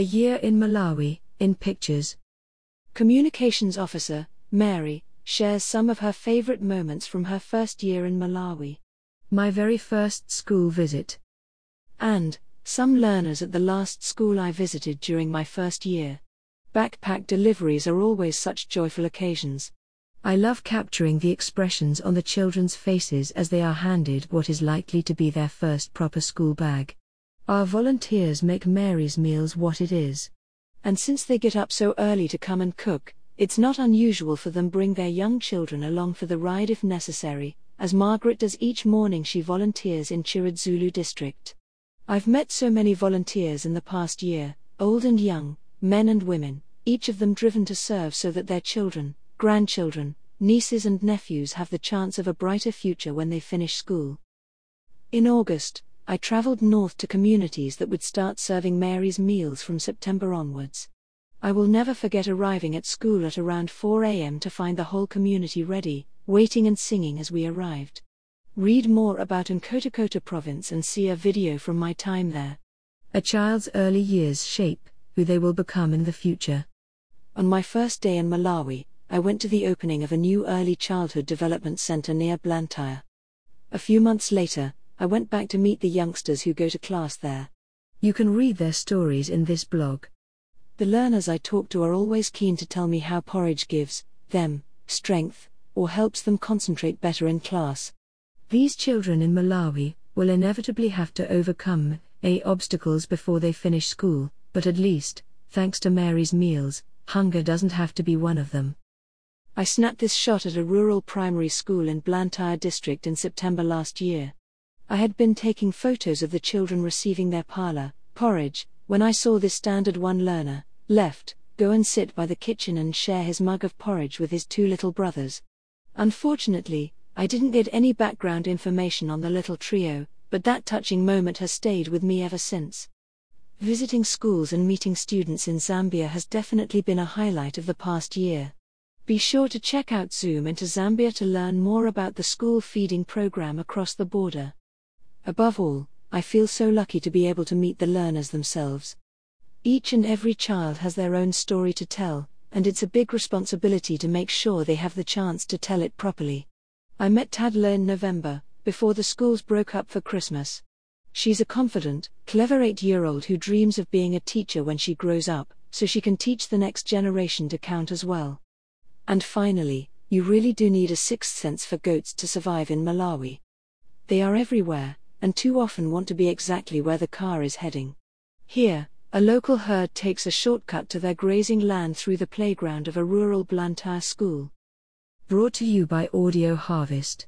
A year in Malawi, in pictures. Communications Officer, Mary, shares some of her favorite moments from her first year in Malawi. My very first school visit. And, some learners at the last school I visited during my first year. Backpack deliveries are always such joyful occasions. I love capturing the expressions on the children's faces as they are handed what is likely to be their first proper school bag. Our volunteers make Mary's meals what it is. And since they get up so early to come and cook, it's not unusual for them bring their young children along for the ride if necessary, as Margaret does each morning she volunteers in Chiradzulu district. I've met so many volunteers in the past year, old and young, men and women, each of them driven to serve so that their children, grandchildren, nieces and nephews have the chance of a brighter future when they finish school. In August, I traveled north to communities that would start serving Mary's meals from September onwards. I will never forget arriving at school at around 4 am to find the whole community ready, waiting and singing as we arrived. Read more about Nkhotakota province and see a video from my time there. A child's early years shape who they will become in the future. On my first day in Malawi, I went to the opening of a new early childhood development center near Blantyre. A few months later, I went back to meet the youngsters who go to class there. You can read their stories in this blog. The learners I talk to are always keen to tell me how porridge gives them strength or helps them concentrate better in class. These children in Malawi will inevitably have to overcome a obstacles before they finish school, but at least, thanks to Mary's meals, hunger doesn't have to be one of them. I snapped this shot at a rural primary school in Blantyre district in September last year. I had been taking photos of the children receiving their phala, porridge, when I saw this standard one learner, left, go and sit by the kitchen and share his mug of porridge with his two little brothers. Unfortunately, I didn't get any background information on the little trio, but that touching moment has stayed with me ever since. Visiting schools and meeting students in Zambia has definitely been a highlight of the past year. Be sure to check out Zoom into Zambia to learn more about the school feeding program across the border. Above all, I feel so lucky to be able to meet the learners themselves. Each and every child has their own story to tell, and it's a big responsibility to make sure they have the chance to tell it properly. I met Tadla in November, before the schools broke up for Christmas. She's a confident, clever eight year old who dreams of being a teacher when she grows up, so she can teach the next generation to count as well. And finally, you really do need a sixth sense for goats to survive in Malawi. They are everywhere, and too often want to be exactly where the car is heading. Here, a local herd takes a shortcut to their grazing land through the playground of a rural Blantyre school. Brought to you by Audio Harvest.